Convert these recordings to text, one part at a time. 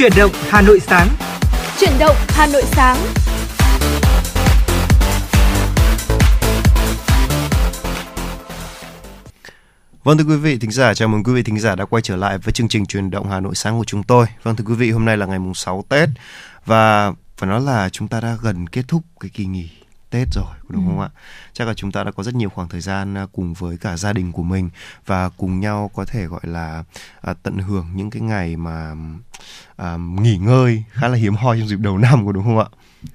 Chuyển động Hà Nội sáng. Chuyển động Hà Nội sáng. Vâng thưa quý vị thính giả, chào mừng quý vị thính giả đã quay trở lại với chương trình truyền động Hà Nội sáng của chúng tôi. Vâng thưa quý vị, hôm nay là ngày mùng 6 Tết và phải nói là chúng ta đã gần kết thúc cái kỳ nghỉ Tết rồi đúng không ừ. ạ? Chắc là chúng ta đã có rất nhiều khoảng thời gian à, cùng với cả gia đình của mình và cùng nhau có thể gọi là à, tận hưởng những cái ngày mà à, nghỉ ngơi khá là hiếm hoi trong dịp đầu năm của đúng không ạ?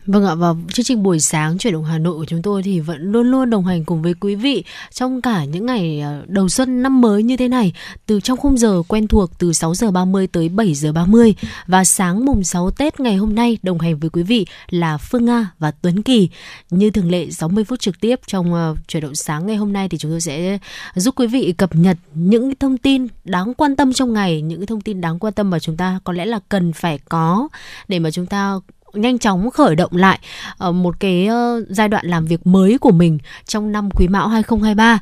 Vâng ạ, và chương trình buổi sáng chuyển động Hà Nội của chúng tôi thì vẫn luôn luôn đồng hành cùng với quý vị trong cả những ngày à, đầu xuân năm mới như thế này, từ trong khung giờ quen thuộc từ 6 giờ 30 tới 7 giờ 30 và sáng mùng 6 Tết ngày hôm nay đồng hành với quý vị là Phương Nga và Tuấn Kỳ. Như thường lệ 60 phút trực tiếp trong uh, chuyển động sáng ngày hôm nay thì chúng tôi sẽ giúp quý vị cập nhật những thông tin đáng quan tâm trong ngày, những thông tin đáng quan tâm mà chúng ta có lẽ là cần phải có để mà chúng ta nhanh chóng khởi động lại ờ, một cái ờ, giai đoạn làm việc mới của mình trong năm Quý Mão 2023.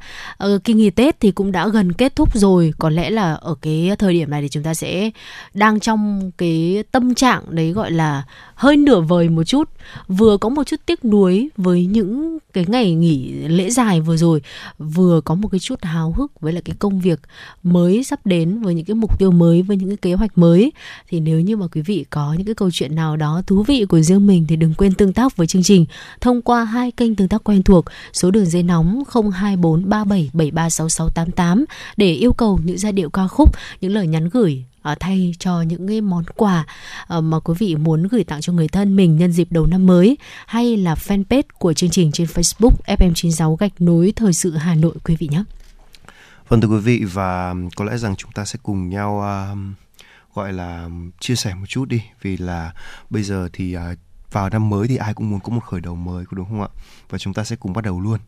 Kỳ nghỉ Tết thì cũng đã gần kết thúc rồi, có lẽ là ở cái thời điểm này thì chúng ta sẽ đang trong cái tâm trạng đấy gọi là hơi nửa vời một chút, vừa có một chút tiếc nuối với những cái ngày nghỉ lễ dài vừa rồi, vừa có một cái chút háo hức với lại cái công việc mới sắp đến với những cái mục tiêu mới với những cái kế hoạch mới. Thì nếu như mà quý vị có những cái câu chuyện nào đó thú vị của riêng mình thì đừng quên tương tác với chương trình thông qua hai kênh tương tác quen thuộc số đường dây nóng 02437736688 để yêu cầu những giai điệu ca khúc, những lời nhắn gửi uh, thay cho những cái món quà à, mà quý vị muốn gửi tặng cho người thân mình nhân dịp đầu năm mới hay là fanpage của chương trình trên Facebook FM96 gạch nối thời sự Hà Nội quý vị nhé. Vâng thưa quý vị và có lẽ rằng chúng ta sẽ cùng nhau uh, gọi là chia sẻ một chút đi vì là bây giờ thì uh, vào năm mới thì ai cũng muốn có một khởi đầu mới có đúng không ạ? Và chúng ta sẽ cùng bắt đầu luôn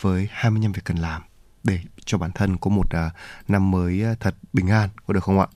với 20 năm việc cần làm để cho bản thân có một uh, năm mới thật bình an có được không ạ?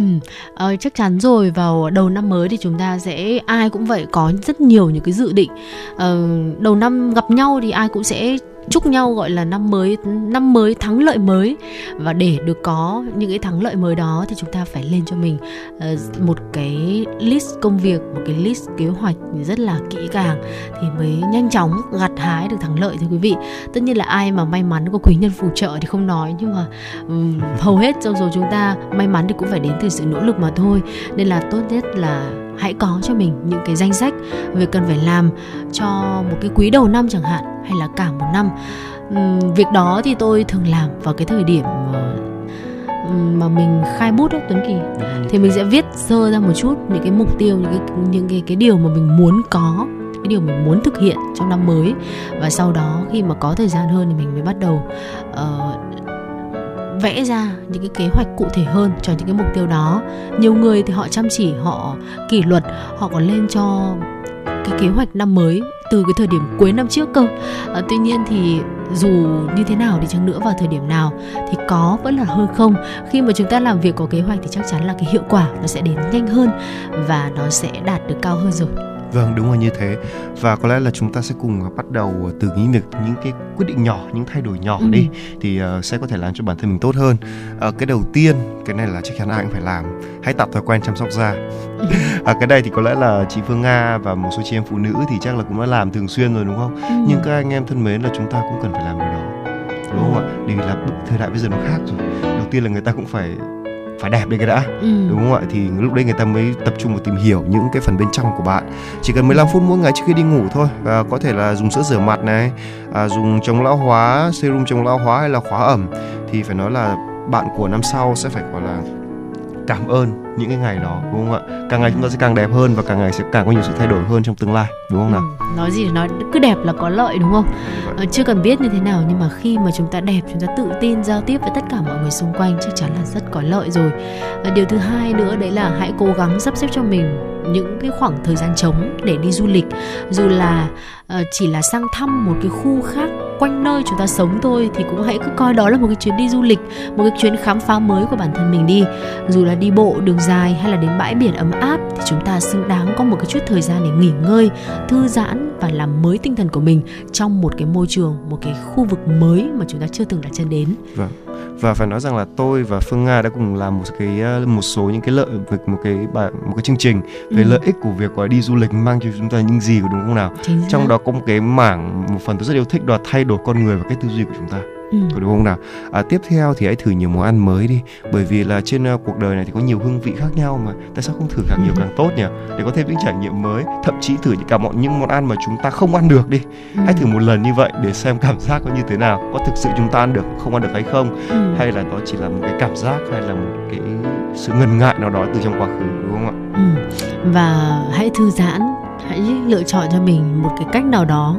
Ừ, ờ, chắc chắn rồi vào đầu năm mới thì chúng ta sẽ ai cũng vậy có rất nhiều những cái dự định. Ờ, đầu năm gặp nhau thì ai cũng sẽ chúc nhau gọi là năm mới năm mới thắng lợi mới. Và để được có những cái thắng lợi mới đó thì chúng ta phải lên cho mình uh, một cái list công việc một cái list kế hoạch rất là kỹ càng thì mới nhanh chóng gặt hái được thắng lợi thưa quý vị. Tất nhiên là ai mà may mắn có quý nhân phù trợ thì không nói nhưng mà um, hầu hết trong số chúng ta may mắn thì cũng phải đến từ sự nỗ lực mà thôi. Nên là tốt nhất là hãy có cho mình những cái danh sách việc cần phải làm cho một cái quý đầu năm chẳng hạn hay là cả một năm. Uhm, việc đó thì tôi thường làm vào cái thời điểm mà mình khai bút đó Tuấn Kỳ. Thì mình sẽ viết sơ ra một chút những cái mục tiêu những cái những cái cái điều mà mình muốn có cái điều mình muốn thực hiện trong năm mới. Và sau đó khi mà có thời gian hơn thì mình mới bắt đầu uh, vẽ ra những cái kế hoạch cụ thể hơn cho những cái mục tiêu đó. Nhiều người thì họ chăm chỉ họ kỷ luật họ còn lên cho cái kế hoạch năm mới từ cái thời điểm cuối năm trước cơ. À, tuy nhiên thì dù như thế nào đi chăng nữa vào thời điểm nào thì có vẫn là hơn không. Khi mà chúng ta làm việc có kế hoạch thì chắc chắn là cái hiệu quả nó sẽ đến nhanh hơn và nó sẽ đạt được cao hơn rồi. Vâng, đúng là như thế. Và có lẽ là chúng ta sẽ cùng bắt đầu từ những việc những cái quyết định nhỏ, những thay đổi nhỏ ừ. đi thì uh, sẽ có thể làm cho bản thân mình tốt hơn. Uh, cái đầu tiên, cái này là chắc chắn ai cũng phải làm. Hãy tập thói quen chăm sóc da. Ừ. à, cái đây thì có lẽ là chị Phương Nga và một số chị em phụ nữ thì chắc là cũng đã làm thường xuyên rồi đúng không? Ừ. Nhưng các anh em thân mến là chúng ta cũng cần phải làm điều đó đúng không ạ? Vì là thời đại bây giờ nó khác rồi. Đầu tiên là người ta cũng phải phải đẹp đi cái đã. Ừ. đúng không ạ? Thì lúc đấy người ta mới tập trung vào tìm hiểu những cái phần bên trong của bạn. Chỉ cần 15 phút mỗi ngày trước khi đi ngủ thôi và có thể là dùng sữa rửa mặt này à, dùng chống lão hóa serum chống lão hóa hay là khóa ẩm. Thì phải nói là bạn của năm sau sẽ phải gọi là cảm ơn những cái ngày đó đúng không ạ? Càng ngày chúng ta sẽ càng đẹp hơn và càng ngày sẽ càng có nhiều sự thay đổi hơn trong tương lai đúng không nào? Ừ, nói gì thì nói cứ đẹp là có lợi đúng không? Ờ, chưa cần biết như thế nào nhưng mà khi mà chúng ta đẹp chúng ta tự tin giao tiếp với tất cả mọi người xung quanh chắc chắn là rất có lợi rồi. Ờ, điều thứ hai nữa đấy là hãy cố gắng sắp xếp cho mình những cái khoảng thời gian trống để đi du lịch. Dù là uh, chỉ là sang thăm một cái khu khác quanh nơi chúng ta sống thôi thì cũng hãy cứ coi đó là một cái chuyến đi du lịch một cái chuyến khám phá mới của bản thân mình đi. Dù là đi bộ đường dài hay là đến bãi biển ấm áp thì chúng ta xứng đáng có một cái chút thời gian để nghỉ ngơi thư giãn và làm mới tinh thần của mình trong một cái môi trường một cái khu vực mới mà chúng ta chưa từng đặt chân đến. Vâng. Và phải nói rằng là tôi và Phương Nga đã cùng làm một cái ờ, một số những cái lợi việc một cái bài một cái chương trình về ừ. lợi ích của việc đi du lịch mang cho chúng ta những gì đúng không nào? Chính trong đó có một cái mảng một phần tôi rất yêu thích đó là thay đổi con người và cái tư duy của chúng ta. Ừ. đúng không nào? À, tiếp theo thì hãy thử nhiều món ăn mới đi. Bởi vì là trên uh, cuộc đời này thì có nhiều hương vị khác nhau mà. Tại sao không thử càng nhiều ừ. càng tốt nhỉ? Để có thêm những trải nghiệm mới. Thậm chí thử những cả mọi những món ăn mà chúng ta không ăn được đi. Ừ. hãy thử một lần như vậy để xem cảm giác có như thế nào. Có thực sự chúng ta ăn được không ăn được hay không? Ừ. hay là đó chỉ là một cái cảm giác hay là một cái sự ngần ngại nào đó từ trong quá khứ đúng không ạ? Ừ. và hãy thư giãn. Hãy lựa chọn cho mình một cái cách nào đó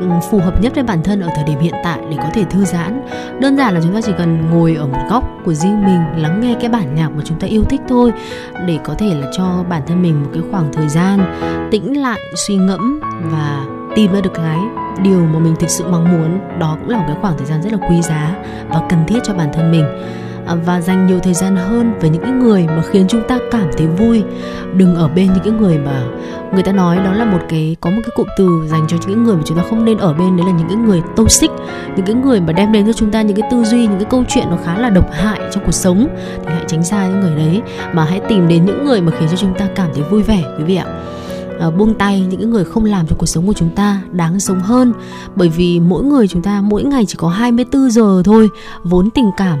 Ừ, phù hợp nhất với bản thân ở thời điểm hiện tại để có thể thư giãn. Đơn giản là chúng ta chỉ cần ngồi ở một góc của riêng mình, lắng nghe cái bản nhạc mà chúng ta yêu thích thôi, để có thể là cho bản thân mình một cái khoảng thời gian tĩnh lại, suy ngẫm và tìm ra được cái điều mà mình thực sự mong muốn. Đó cũng là một cái khoảng thời gian rất là quý giá và cần thiết cho bản thân mình. À, và dành nhiều thời gian hơn với những cái người mà khiến chúng ta cảm thấy vui. Đừng ở bên những cái người mà người ta nói đó là một cái có một cái cụm từ dành cho những người mà chúng ta không nên ở bên đấy là những cái người toxic những cái người mà đem đến cho chúng ta những cái tư duy những cái câu chuyện nó khá là độc hại trong cuộc sống. Thì hãy tránh xa những người đấy mà hãy tìm đến những người mà khiến cho chúng ta cảm thấy vui vẻ quý vị ạ. À, buông tay những người không làm cho cuộc sống của chúng ta đáng sống hơn. Bởi vì mỗi người chúng ta mỗi ngày chỉ có 24 giờ thôi vốn tình cảm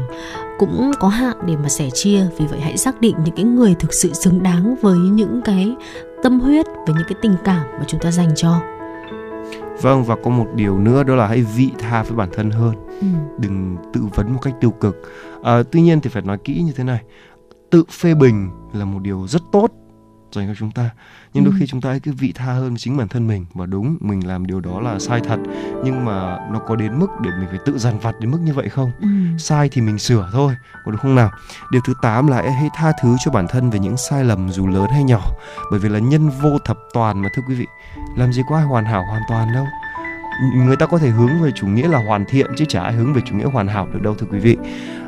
cũng có hạn để mà sẻ chia. Vì vậy hãy xác định những cái người thực sự xứng đáng với những cái tâm huyết với những cái tình cảm mà chúng ta dành cho. Vâng và có một điều nữa đó là hãy vị tha với bản thân hơn. Ừ. đừng tự vấn một cách tiêu cực. À, tuy nhiên thì phải nói kỹ như thế này. Tự phê bình là một điều rất tốt dành cho chúng ta nhưng đôi ừ. khi chúng ta cứ vị tha hơn chính bản thân mình. Và đúng mình làm điều đó là sai thật. Nhưng mà nó có đến mức để mình phải tự dằn vặt đến mức như vậy không? Ừ. sai thì mình sửa thôi có được không nào? Điều thứ 8 là hãy tha thứ cho bản thân về những sai lầm dù lớn hay nhỏ. Bởi vì là nhân vô thập toàn mà thưa quý vị làm gì có ai hoàn hảo hoàn toàn đâu. Người ta có thể hướng về chủ nghĩa là hoàn thiện chứ chả ai hướng về chủ nghĩa hoàn hảo được đâu thưa quý vị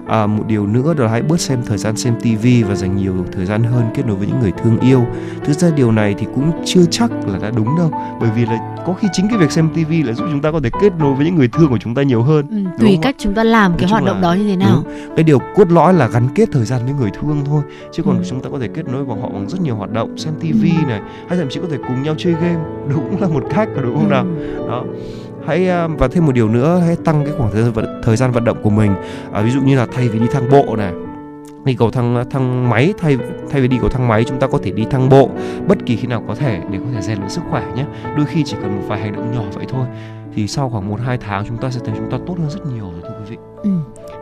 à, một điều nữa đó là hãy bớt xem thời gian xem tivi và dành nhiều thời gian hơn kết nối với những người thương yêu thực ra điều này thì cũng chưa chắc là đã đúng đâu bởi vì là có khi chính cái việc xem tivi là giúp chúng ta có thể kết nối với những người thương của chúng ta nhiều hơn ừ, tùy cách chúng ta làm cái hoạt động là, đó như thế nào đúng. cái điều cốt lõi là gắn kết thời gian với người thương thôi chứ còn ừ. chúng ta có thể kết nối với họ bằng rất nhiều hoạt động xem tivi ừ. này hay thậm chí có thể cùng nhau chơi game đúng là một cách đúng không ừ. nào đó hãy à, và thêm một điều nữa hãy tăng cái khoảng thời gian vận, thời gian vận động của mình. À, ví dụ như là thay vì đi thang bộ này đi cầu thang thang máy thay thay vì đi cầu thang máy chúng ta có thể đi thang bộ bất kỳ khi nào có thể để có thể rèn luyện sức khỏe nhé. Đôi khi chỉ cần một vài hành động nhỏ vậy thôi thì sau khoảng một hai tháng chúng ta sẽ thấy chúng ta tốt hơn rất nhiều rồi thưa quý vị. Ừ.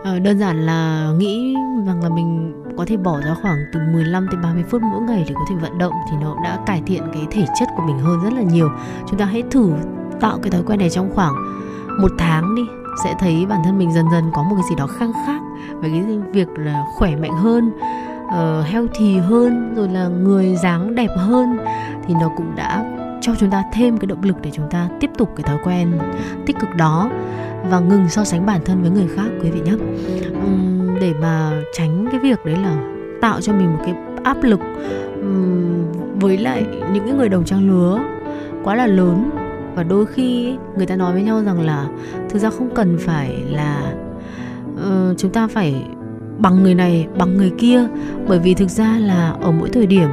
à, đơn giản là nghĩ rằng là mình có thể bỏ ra khoảng từ 15 tới 30 phút mỗi ngày để có thể vận động thì nó đã cải thiện cái thể chất của mình hơn rất là nhiều. Chúng ta hãy thử tạo cái thói quen này trong khoảng một tháng đi sẽ thấy bản thân mình dần dần có một cái gì đó khăng khác về cái việc là khỏe mạnh hơn uh, healthy hơn rồi là người dáng đẹp hơn thì nó cũng đã cho chúng ta thêm cái động lực để chúng ta tiếp tục cái thói quen tích cực đó và ngừng so sánh bản thân với người khác quý vị nhé um, để mà tránh cái việc đấy là tạo cho mình một cái áp lực um, với lại những cái người đồng trang lứa quá là lớn và đôi khi người ta nói với nhau rằng là thực ra không cần phải là uh, chúng ta phải bằng người này bằng người kia. Bởi vì thực ra là ở mỗi thời điểm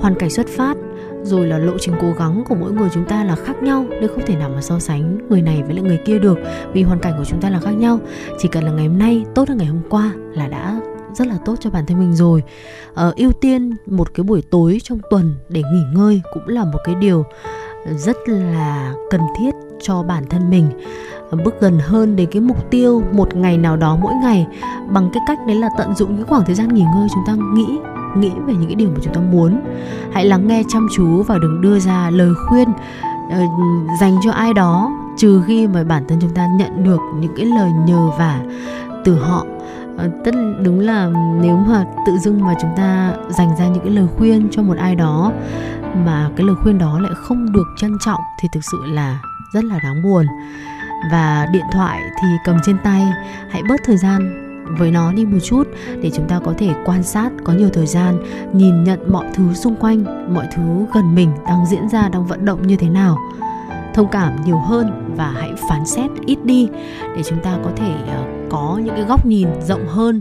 hoàn cảnh xuất phát rồi là lộ trình cố gắng của mỗi người chúng ta là khác nhau nên không thể nào mà so sánh người này với lại người kia được vì hoàn cảnh của chúng ta là khác nhau. Chỉ cần là ngày hôm nay tốt hơn ngày hôm qua là đã rất là tốt cho bản thân mình rồi. Ờ, ưu tiên một cái buổi tối trong tuần để nghỉ ngơi cũng là một cái điều rất là cần thiết cho bản thân mình. Bước gần hơn đến cái mục tiêu một ngày nào đó mỗi ngày, bằng cái cách đấy là tận dụng những khoảng thời gian nghỉ ngơi chúng ta nghĩ nghĩ về những cái điều mà chúng ta muốn. Hãy lắng nghe chăm chú và đừng đưa ra lời khuyên ờ, dành cho ai đó, trừ khi mà bản thân chúng ta nhận được những cái lời nhờ vả từ họ. Ờ, tất đúng là nếu mà tự dưng mà chúng ta dành ra những cái lời khuyên cho một ai đó mà cái lời khuyên đó lại không được trân trọng thì thực sự là rất là đáng buồn. Và điện thoại thì cầm trên tay, hãy bớt thời gian với nó đi một chút để chúng ta có thể quan sát, có nhiều thời gian, nhìn nhận mọi thứ xung quanh, mọi thứ gần mình đang diễn ra, đang vận động như thế nào thông cảm nhiều hơn và hãy phán xét ít đi để chúng ta có thể uh, có những cái góc nhìn rộng hơn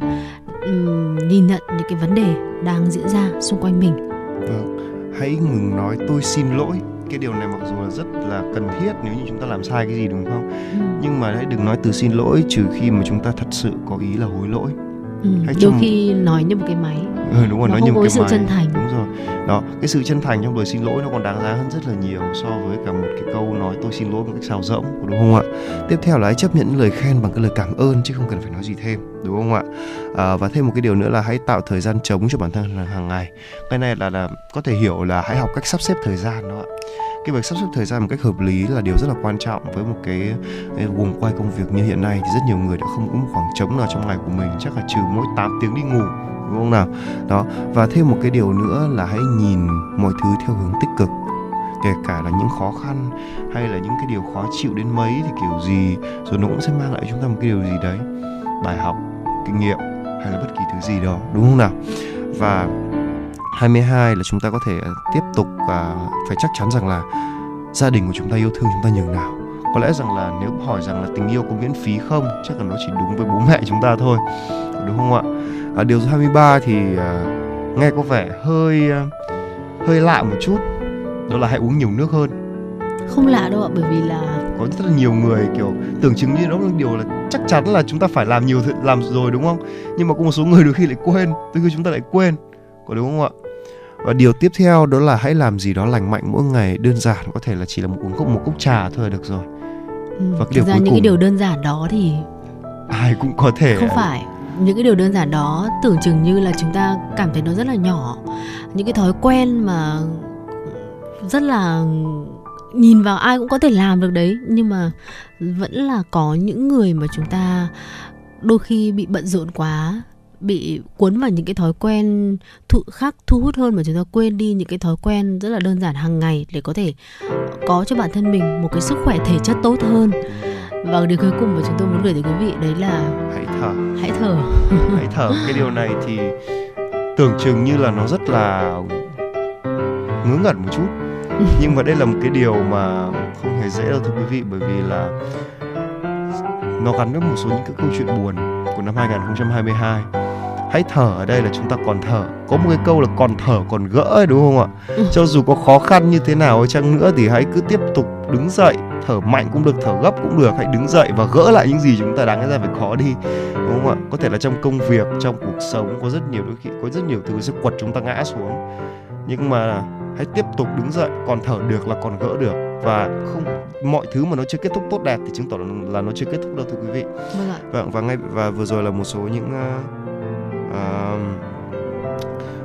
nhìn nhận những cái vấn đề đang diễn ra xung quanh mình. Vâng hãy ngừng nói tôi xin lỗi cái điều này mặc dù là rất là cần thiết nếu như chúng ta làm sai cái gì đúng không? Ừ. nhưng mà hãy đừng nói từ xin lỗi trừ khi mà chúng ta thật sự có ý là hối lỗi. Ừ, đôi trong... khi nói như một cái máy. Ừ, đúng rồi nó nói như một cái sự máy. chân thành rồi đó cái sự chân thành trong lời xin lỗi nó còn đáng giá hơn rất là nhiều so với cả một cái câu nói tôi xin lỗi một cách xào rỗng đúng không ạ? Tiếp theo là hãy chấp nhận những lời khen bằng cái lời cảm ơn chứ không cần phải nói gì thêm đúng không ạ? À, và thêm một cái điều nữa là hãy tạo thời gian trống cho bản thân hàng ngày. Cái này là là có thể hiểu là hãy học cách sắp xếp thời gian đó ạ. Cái việc sắp xếp thời gian một cách hợp lý là điều rất là quan trọng với một cái, cái guồng quay công việc như hiện nay thì rất nhiều người đã không có một khoảng trống nào trong ngày của mình chắc là trừ mỗi 8 tiếng đi ngủ đúng không nào? Đó, và thêm một cái điều nữa là hãy nhìn mọi thứ theo hướng tích cực, kể cả là những khó khăn hay là những cái điều khó chịu đến mấy thì kiểu gì rồi nó cũng sẽ mang lại chúng ta một cái điều gì đấy, bài học, kinh nghiệm hay là bất kỳ thứ gì đó, đúng không nào? Và 22 là chúng ta có thể à, tiếp tục và phải chắc chắn rằng là gia đình của chúng ta yêu thương chúng ta nhường nào. Có lẽ rằng là nếu hỏi rằng là tình yêu có miễn phí không, chắc là nó chỉ đúng với bố mẹ chúng ta thôi đúng không ạ? À, điều số 23 thì à, nghe có vẻ hơi à, hơi lạ một chút. Đó là hãy uống nhiều nước hơn. Không lạ đâu ạ bởi vì là có rất là nhiều người kiểu tưởng chừng như đó là điều là chắc chắn là chúng ta phải làm nhiều làm rồi đúng không? Nhưng mà có một số người đôi khi lại quên đôi khi chúng ta lại quên. Có đúng không ạ? Và điều tiếp theo đó là hãy làm gì đó lành mạnh mỗi ngày đơn giản có thể là chỉ là một uống cốc một cốc trà thôi là được rồi. Ừ, và cái điều ra cuối những cùng, cái điều đơn giản đó thì ai cũng có thể không phải những cái điều đơn giản đó tưởng chừng như là chúng ta cảm thấy nó rất là nhỏ. Những cái thói quen mà rất là nhìn vào ai cũng có thể làm được đấy, nhưng mà vẫn là có những người mà chúng ta đôi khi bị bận rộn quá, bị cuốn vào những cái thói quen thụ khác thu hút hơn mà chúng ta quên đi những cái thói quen rất là đơn giản hàng ngày để có thể có cho bản thân mình một cái sức khỏe thể chất tốt hơn và điều cuối cùng mà chúng tôi muốn gửi tới quý vị đấy là hãy thở. Hãy thở. Hãy thở. Cái điều này thì tưởng chừng như là nó rất là ngớ ngẩn một chút. Nhưng mà đây là một cái điều mà không hề dễ đâu thưa quý vị bởi vì là nó gắn với một số những cái câu chuyện buồn của năm 2022 hãy thở ở đây là chúng ta còn thở. Có một cái câu là còn thở còn gỡ ấy, đúng không ạ? Ừ. cho dù có khó khăn như thế nào chăng nữa thì hãy cứ tiếp tục đứng dậy. Thở mạnh cũng được thở gấp cũng được. Hãy đứng dậy và gỡ lại những gì chúng ta đang ra phải khó đi. Đúng không ạ? Có thể là trong công việc trong cuộc sống có rất nhiều đôi khi có rất nhiều thứ sẽ quật chúng ta ngã xuống. Nhưng mà hãy tiếp tục đứng dậy. Còn thở được là còn gỡ được. Và không mọi thứ mà nó chưa kết thúc tốt đẹp thì chứng tỏ là, là nó chưa kết thúc đâu thưa quý vị. Vâng ạ. Vâng, và ngay và vừa rồi là một số những uh,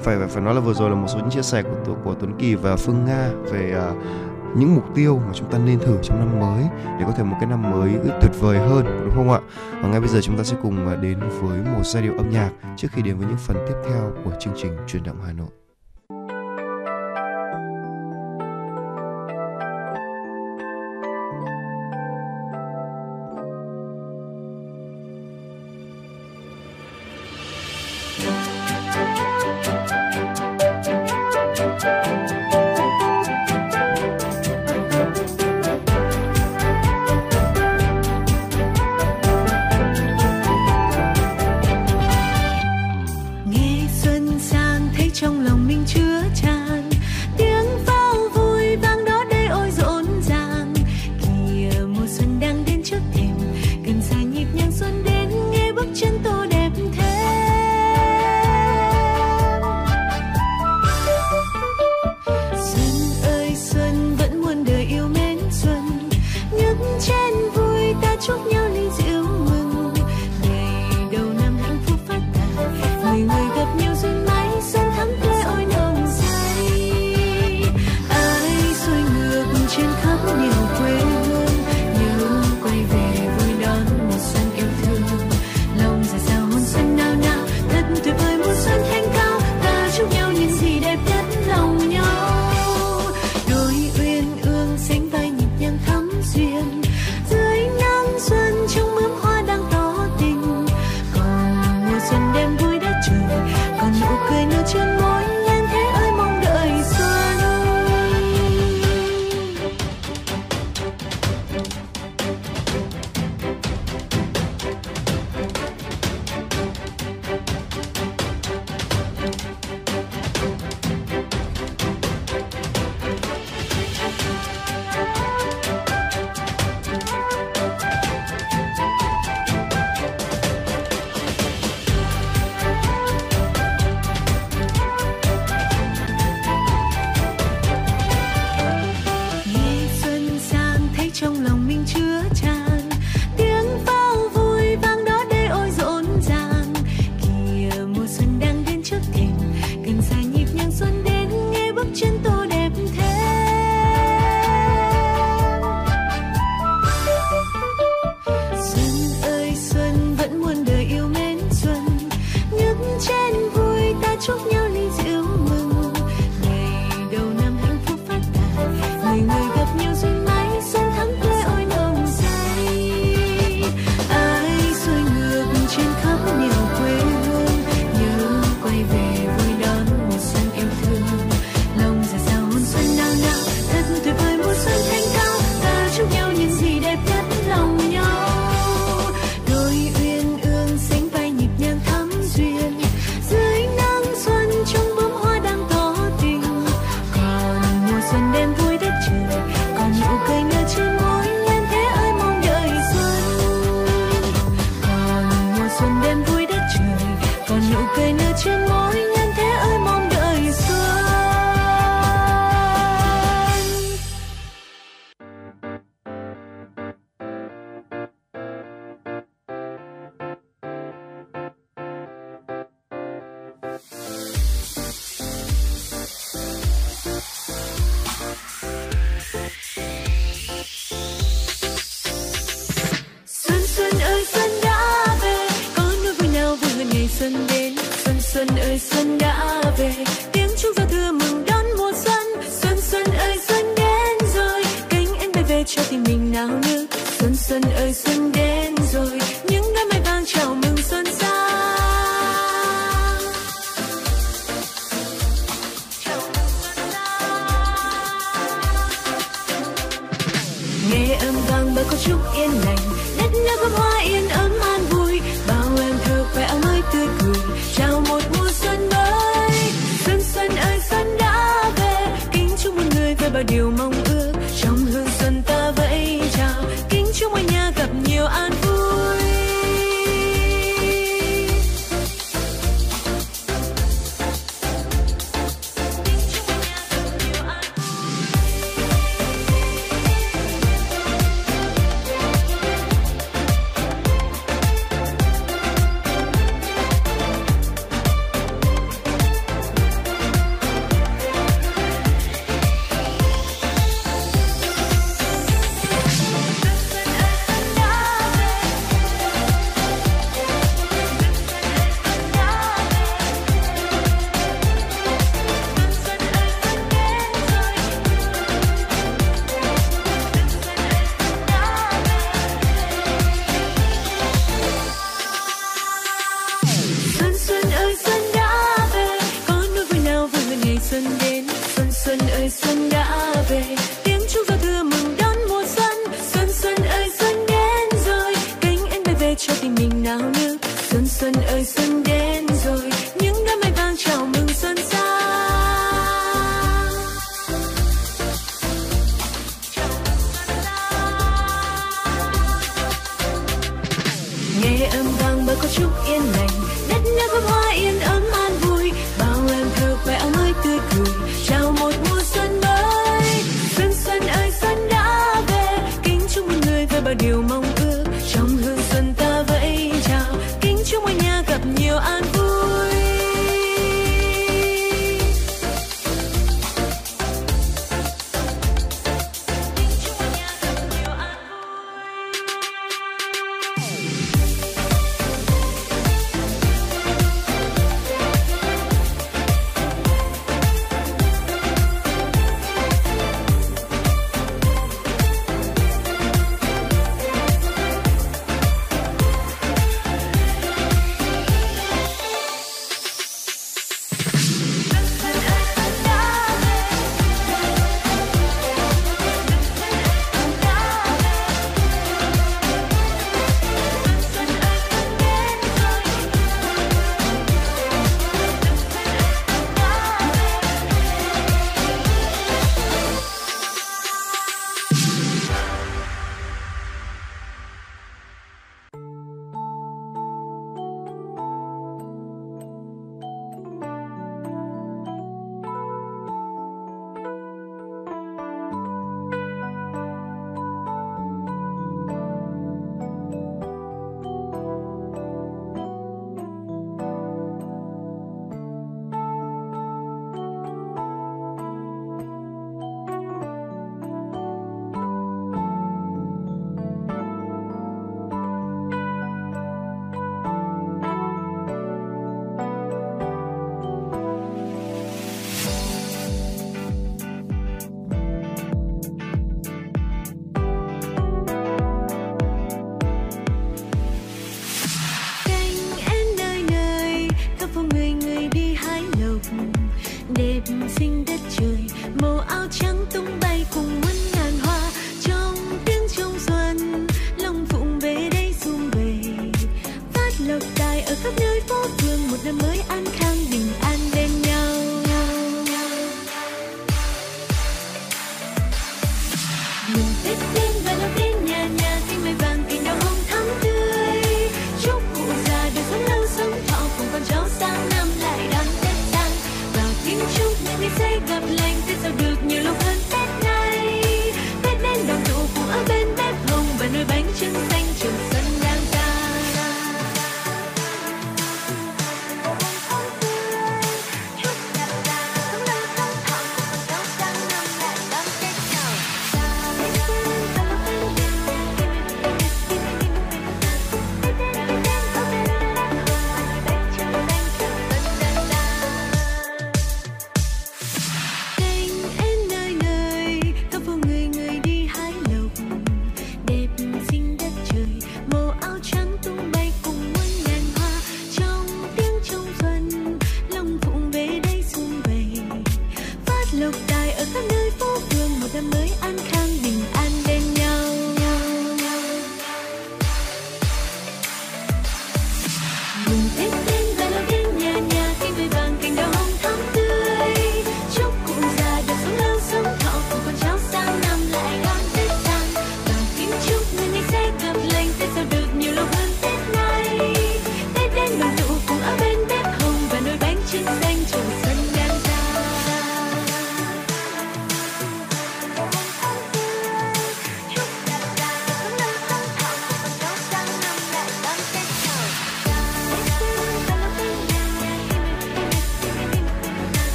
phải phải phải nói là vừa rồi là một số những chia sẻ của của Tuấn Kỳ và Phương Nga về uh, những mục tiêu mà chúng ta nên thử trong năm mới để có thể một cái năm mới tuyệt vời hơn đúng không ạ? Và ngay bây giờ chúng ta sẽ cùng à, đến với một giai điệu âm nhạc trước khi đến với những phần tiếp theo của chương trình truyền động Hà Nội. Xuân ơi xuân đến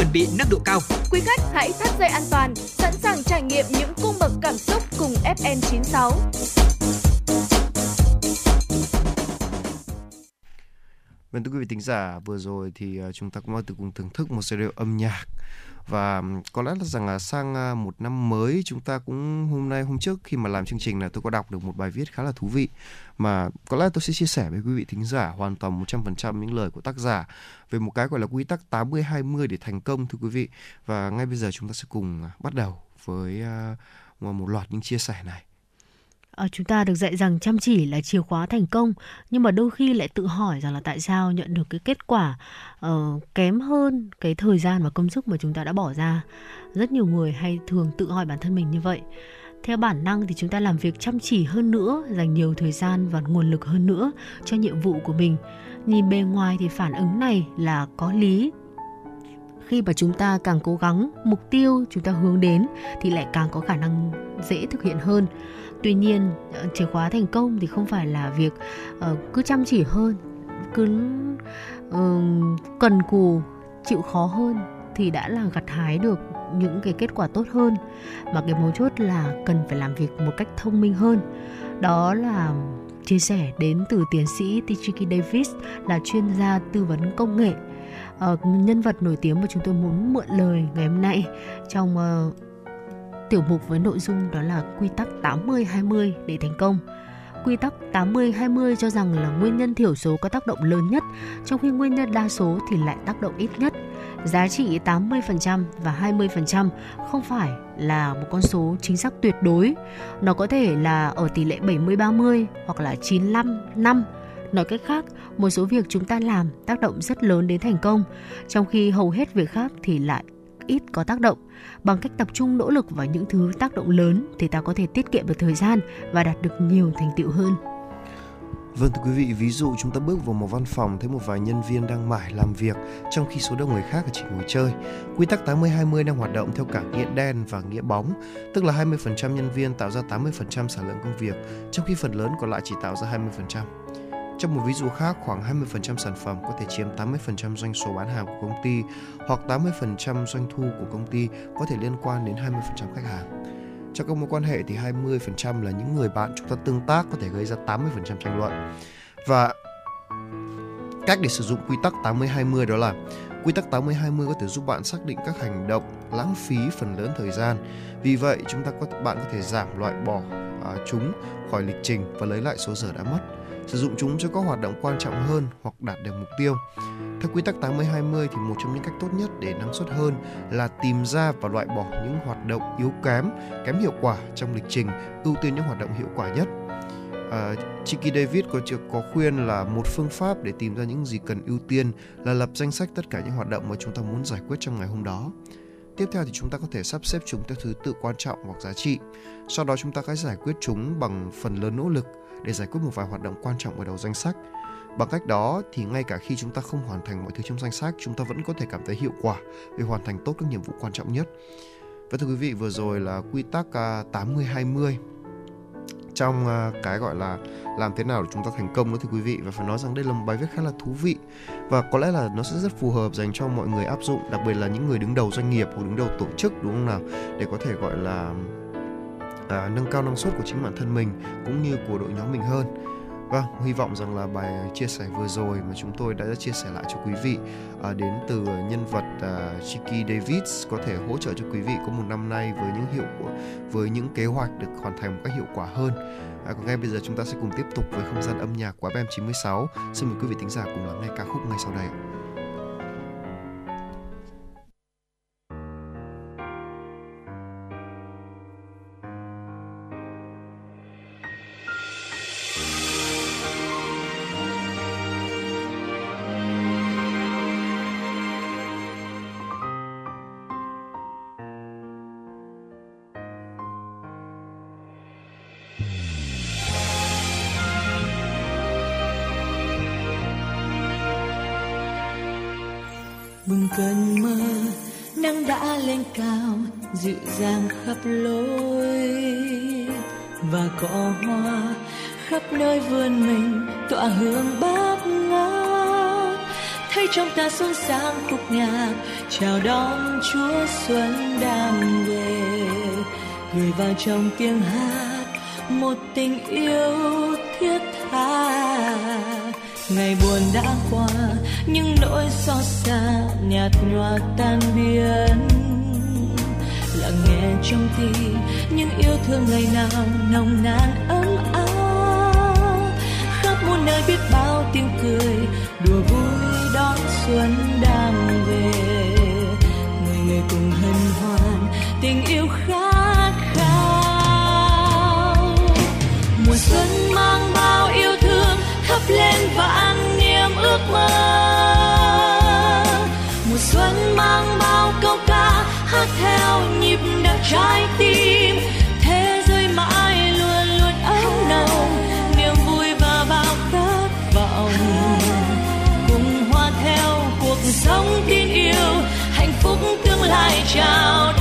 chuẩn bị nâng độ cao. Quý khách hãy thắt dây an toàn, sẵn sàng trải nghiệm những cung bậc cảm xúc cùng FN96. Vâng thưa quý vị thính giả, vừa rồi thì ờ, chúng ta cũng đã từ cùng thưởng thức một series âm nhạc và có lẽ là rằng là sang à, một năm mới chúng ta cũng hôm nay, hôm trước khi mà làm chương trình là tôi có đọc được một bài viết khá là thú vị mà có lẽ tôi sẽ chia sẻ với quý vị thính giả hoàn toàn 100% những lời của tác giả về một cái gọi là quy tắc 80 20 để thành công, thưa quý vị. Và ngay bây giờ chúng ta sẽ cùng à, bắt đầu với à, một loạt những chia sẻ này à, chúng ta được dạy rằng chăm chỉ là chìa khóa thành công nhưng mà đôi khi lại tự hỏi rằng là tại sao nhận được cái kết quả uh, kém hơn cái thời gian và công sức mà chúng ta đã bỏ ra. Rất nhiều người hay thường tự hỏi bản thân mình như vậy. Theo bản năng thì chúng ta làm việc chăm chỉ hơn nữa dành nhiều thời gian và nguồn lực hơn nữa cho nhiệm vụ của mình. Nhìn bề ngoài thì phản ứng này là có lý khi mà chúng ta càng cố gắng mục tiêu chúng ta hướng đến thì lại càng có khả năng dễ thực hiện hơn. Tuy nhiên ờ, chìa khóa thành công thì không phải là việc uh, cứ chăm chỉ hơn cứ uh, cần cù chịu khó hơn thì đã là gặt hái được những cái kết quả tốt hơn. Mà cái mấu chốt là cần phải làm việc một cách thông minh hơn. Đó là chia sẻ đến từ tiến sĩ Tichiki Davis là chuyên gia tư vấn công nghệ uh, nhân vật nổi tiếng mà chúng tôi muốn mượn lời ngày hôm nay trong uh, tiểu mục với nội dung đó là quy tắc 80-20 để thành công. Quy tắc 80-20 cho rằng là nguyên nhân thiểu số có tác động lớn nhất, trong khi nguyên nhân đa số thì lại tác động ít nhất. Giá trị 80% và 20% không phải là một con số chính xác tuyệt đối. Nó có thể là ở tỷ lệ 70-30 hoặc là 95-5. Nói cách khác, một số việc chúng ta làm tác động rất lớn đến thành công, trong khi hầu hết việc khác thì lại ít có tác động. Bằng cách tập trung nỗ lực vào những thứ tác động lớn thì ta có thể tiết kiệm được thời gian và đạt được nhiều thành tựu hơn. Vâng thưa quý vị, ví dụ chúng ta bước vào một văn phòng thấy một vài nhân viên đang mải làm việc trong khi số đông người khác chỉ ngồi chơi. Quy tắc 80-20 đang hoạt động theo cả nghĩa đen và nghĩa bóng, tức là 20% nhân viên tạo ra 80% sản lượng công việc, trong khi phần lớn còn lại chỉ tạo ra 20%. Trong một ví dụ khác, khoảng 20% sản phẩm có thể chiếm 80% doanh số bán hàng của công ty hoặc 80% doanh thu của công ty có thể liên quan đến 20% khách hàng. Trong các mối quan hệ thì 20% là những người bạn chúng ta tương tác có thể gây ra 80% tranh luận. Và cách để sử dụng quy tắc 80-20 đó là Quy tắc 80-20 có thể giúp bạn xác định các hành động lãng phí phần lớn thời gian. Vì vậy, chúng ta có bạn có thể giảm loại bỏ à, chúng khỏi lịch trình và lấy lại số giờ đã mất sử dụng chúng cho các hoạt động quan trọng hơn hoặc đạt được mục tiêu. Theo quy tắc 80-20 thì một trong những cách tốt nhất để năng suất hơn là tìm ra và loại bỏ những hoạt động yếu kém, kém hiệu quả trong lịch trình, ưu tiên những hoạt động hiệu quả nhất. À, Chiki David có có khuyên là một phương pháp để tìm ra những gì cần ưu tiên là lập danh sách tất cả những hoạt động mà chúng ta muốn giải quyết trong ngày hôm đó. Tiếp theo thì chúng ta có thể sắp xếp chúng theo thứ tự quan trọng hoặc giá trị. Sau đó chúng ta hãy giải quyết chúng bằng phần lớn nỗ lực để giải quyết một vài hoạt động quan trọng ở đầu danh sách. Bằng cách đó thì ngay cả khi chúng ta không hoàn thành mọi thứ trong danh sách, chúng ta vẫn có thể cảm thấy hiệu quả vì hoàn thành tốt các nhiệm vụ quan trọng nhất. Và thưa quý vị, vừa rồi là quy tắc à, 80-20 trong à, cái gọi là làm thế nào để chúng ta thành công đó thưa quý vị và phải nói rằng đây là một bài viết khá là thú vị và có lẽ là nó sẽ rất phù hợp dành cho mọi người áp dụng đặc biệt là những người đứng đầu doanh nghiệp hoặc đứng đầu tổ chức đúng không nào để có thể gọi là à, nâng cao năng suất của chính bản thân mình cũng như của đội nhóm mình hơn Vâng, hy vọng rằng là bài chia sẻ vừa rồi mà chúng tôi đã chia sẻ lại cho quý vị à, đến từ nhân vật à, Chiki Davis có thể hỗ trợ cho quý vị có một năm nay với những hiệu quả với những kế hoạch được hoàn thành một cách hiệu quả hơn. À, còn ngay bây giờ chúng ta sẽ cùng tiếp tục với không gian âm nhạc của FM 96. Xin mời quý vị thính giả cùng lắng nghe ca khúc ngay sau đây. bừng cơn mơ, nắng đã lên cao, dịu dàng khắp lối. Và cỏ hoa khắp nơi vườn mình, tỏa hương bát ngát. Thấy trong ta xuân sang khúc nhạc, chào đón chúa xuân đang về. Gửi vào trong tiếng hát, một tình yêu thiết tha ngày buồn đã qua những nỗi xót xa nhạt nhòa tan biến. Lặng nghe trong tim những yêu thương ngày nào nồng nàn ấm áp. Khắp muôn nơi biết bao tiếng cười, đùa vui đón xuân đang về. Người người cùng hân hoan, tình yêu khát khao. Mùa xuân mang lên và ăn niềm ước mơ. Mùa xuân mang bao câu ca, hát theo nhịp đập trái tim. Thế giới mãi luôn luôn ấm nồng, niềm vui và bao khát vọng. Cùng hoa theo cuộc sống tin yêu, hạnh phúc tương lai chào đời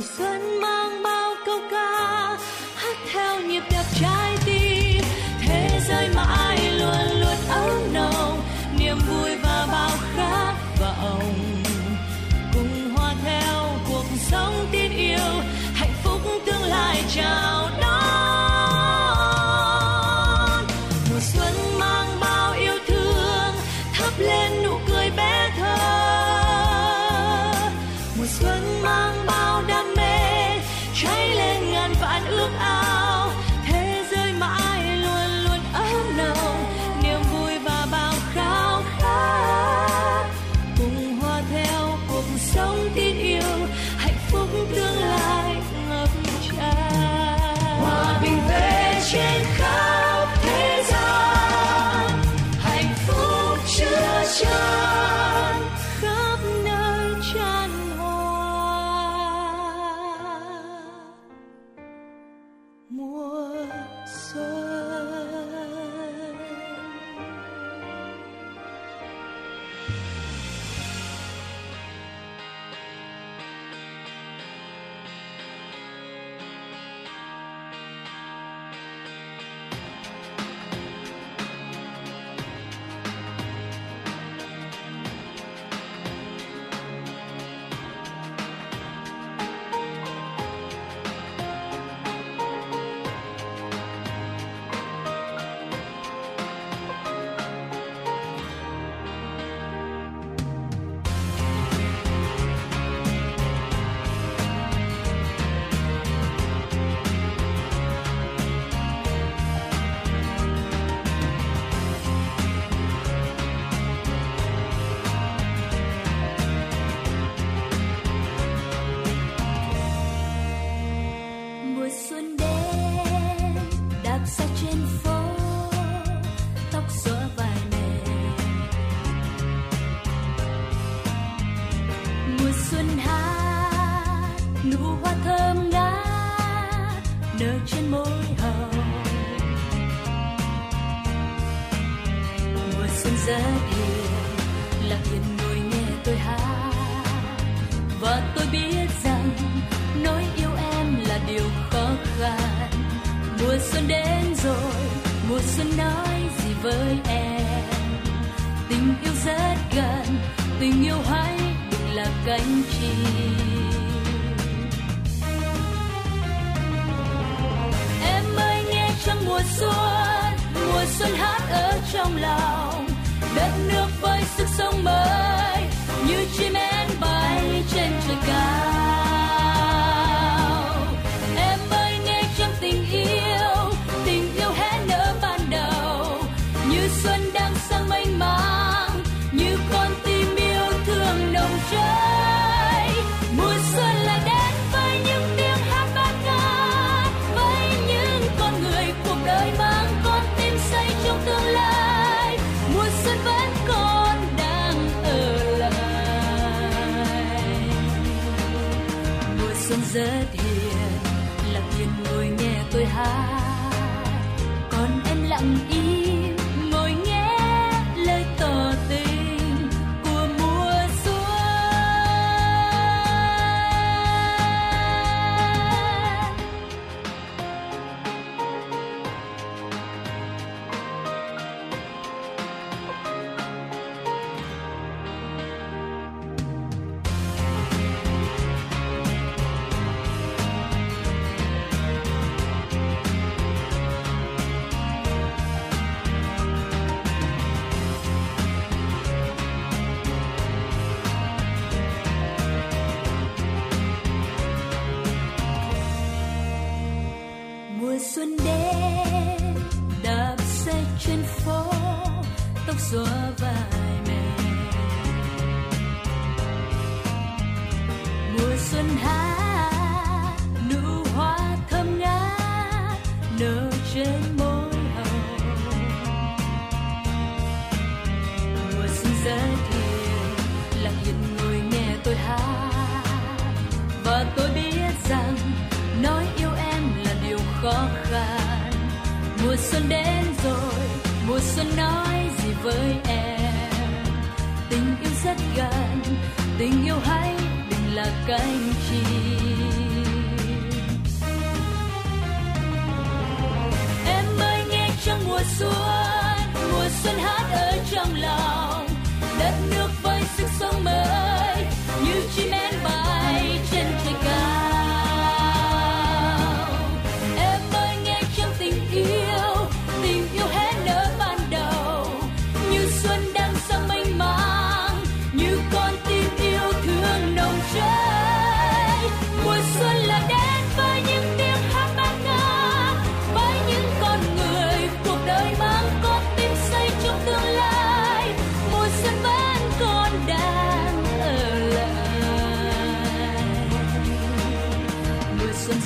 so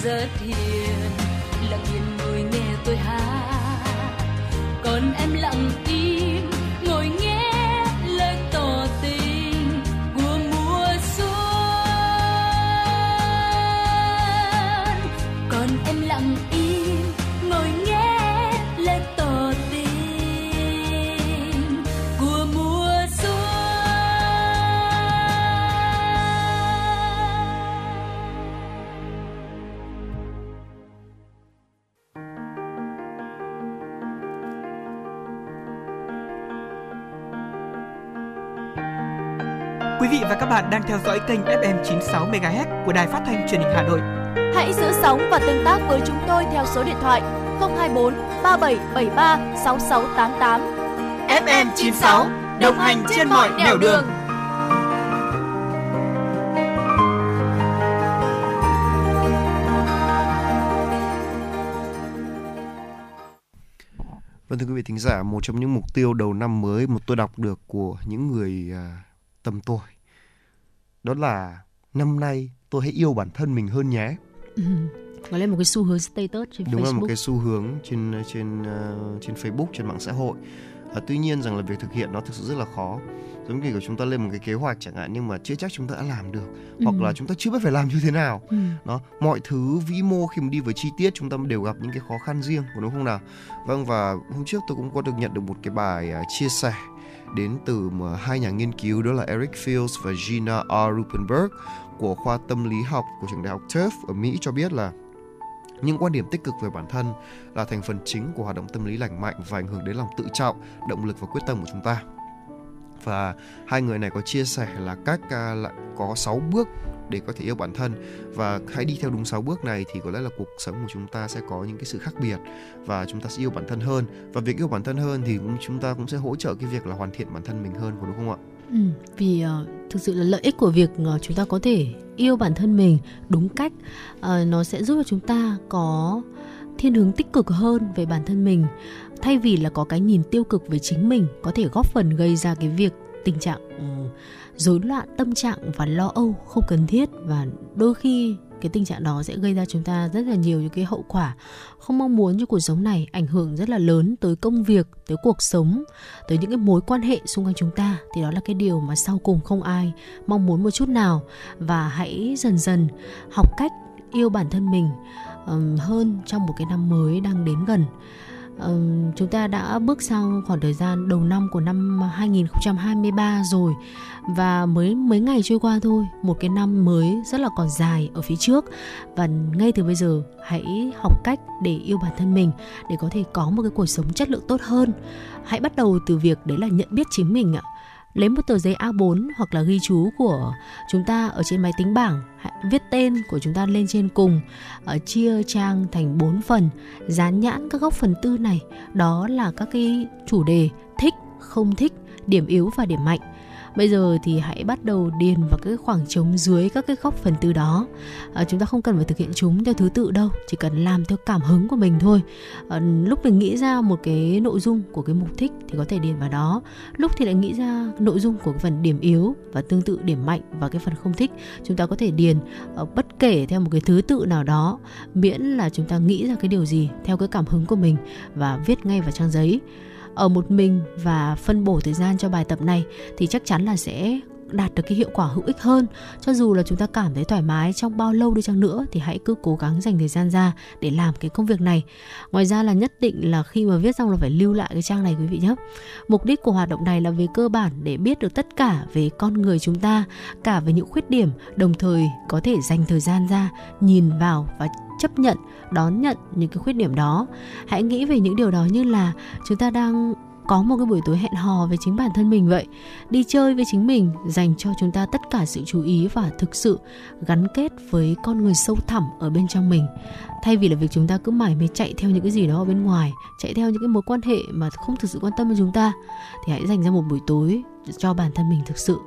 rất hiền lặng yên ngồi nghe tôi hát. Còn em lặng im và các bạn đang theo dõi kênh FM 96 MHz của đài phát thanh truyền hình Hà Nội. Hãy giữ sóng và tương tác với chúng tôi theo số điện thoại 024 3773 6688. FM 96 đồng hành trên mọi nẻo đường. Vâng thưa quý vị thính giả, một trong những mục tiêu đầu năm mới mà tôi đọc được của những người à, tầm tuổi đó là năm nay tôi hãy yêu bản thân mình hơn nhé ừ. lên một cái xu hướng status trên đúng Facebook. là một cái xu hướng trên trên uh, trên Facebook trên mạng xã hội à, tuy nhiên rằng là việc thực hiện nó thực sự rất là khó giống như của chúng ta lên một cái kế hoạch chẳng hạn nhưng mà chưa chắc chúng ta đã làm được ừ. hoặc là ừ. chúng ta chưa biết phải làm như thế nào ừ. mọi thứ vĩ mô khi mà đi với chi tiết chúng ta đều gặp những cái khó khăn riêng đúng không nào vâng và hôm trước tôi cũng có được nhận được một cái bài ờ, chia sẻ đến từ hai nhà nghiên cứu đó là Eric Fields và Gina R. Rupenberg của khoa tâm lý học của trường đại học Tufts ở Mỹ cho biết là những quan điểm tích cực về bản thân là thành phần chính của hoạt động tâm lý lành mạnh và ảnh hưởng đến lòng tự trọng, động lực và quyết tâm của chúng ta. Và hai người này có chia sẻ là cách uh, à, là có 6 bước để có thể yêu bản thân và hãy đi theo đúng 6 bước này thì có lẽ là cuộc sống của chúng ta sẽ có những cái sự khác biệt và chúng ta sẽ yêu bản thân hơn và việc yêu bản thân hơn thì cũng chúng ta cũng sẽ hỗ trợ cái việc là hoàn thiện bản thân mình hơn có đúng không ạ? Ừ, vì uh, thực sự là lợi ích của việc uh, chúng ta có thể yêu bản thân mình đúng cách uh, nó sẽ giúp cho chúng ta có thiên hướng tích cực hơn về bản thân mình thay vì là có cái nhìn tiêu cực về chính mình có thể góp phần gây ra cái việc tình trạng ừ, rối loạn tâm trạng và lo âu không cần thiết và đôi khi cái tình trạng đó sẽ gây ra chúng ta rất là nhiều những cái hậu quả không mong muốn cho cuộc sống này ảnh hưởng rất là lớn tới công việc, tới cuộc sống, tới những cái mối quan hệ xung quanh chúng ta. Thì đó là cái điều mà sau cùng không ai mong muốn một chút nào. Và hãy dần dần học cách yêu bản thân mình hơn trong một cái năm mới đang đến gần uh, chúng ta đã bước sang khoảng thời gian đầu năm của năm 2023 rồi. Và mới mấy ngày trôi qua thôi một cái năm mới rất là còn dài ở phía trước. Và ngay từ bây giờ hãy học cách để yêu bản thân mình để có thể có một cái cuộc sống chất lượng tốt hơn. Hãy bắt đầu từ việc đấy là nhận biết chính mình ạ lấy một tờ giấy A4 hoặc là ghi chú của chúng ta ở trên máy tính bảng, viết tên của chúng ta lên trên cùng, ở chia trang thành 4 phần, dán nhãn các góc phần tư này, đó là các cái chủ đề thích, không thích, điểm yếu và điểm mạnh bây giờ thì hãy bắt đầu điền vào cái khoảng trống dưới các cái góc phần từ đó. À, chúng ta không cần phải thực hiện chúng theo thứ tự đâu chỉ cần làm theo cảm hứng của mình thôi. À, lúc mình nghĩ ra một cái nội dung của cái mục thích thì có thể điền vào đó. Lúc thì lại nghĩ ra nội dung của cái phần điểm yếu và tương tự điểm mạnh và cái phần không thích chúng ta có thể điền uh, bất kể theo một cái thứ tự nào đó miễn là chúng ta nghĩ ra cái điều gì theo cái cảm hứng của mình và viết ngay vào trang giấy ở một mình và phân bổ thời gian cho bài tập này thì chắc chắn là sẽ đạt được cái hiệu quả hữu ích hơn. Cho dù là chúng ta cảm thấy thoải mái trong bao lâu đi chăng nữa, thì hãy cứ cố gắng dành thời gian ra để làm cái công việc này. Ngoài ra là nhất định là khi mà viết xong là phải lưu lại cái trang này, quý vị nhé. Mục đích của hoạt động này là về cơ bản để biết được tất cả về con người chúng ta, cả về những khuyết điểm, đồng thời có thể dành thời gian ra nhìn vào và chấp nhận, đón nhận những cái khuyết điểm đó. Hãy nghĩ về những điều đó như là chúng ta đang có một cái buổi tối hẹn hò với chính bản thân mình vậy. Đi chơi với chính mình dành cho chúng ta tất cả sự chú ý và thực sự gắn kết với con người sâu thẳm ở bên trong mình. Thay vì là việc chúng ta cứ mải mê chạy theo những cái gì đó ở bên ngoài, chạy theo những cái mối quan hệ mà không thực sự quan tâm đến chúng ta, thì hãy dành ra một buổi tối cho bản thân mình thực sự.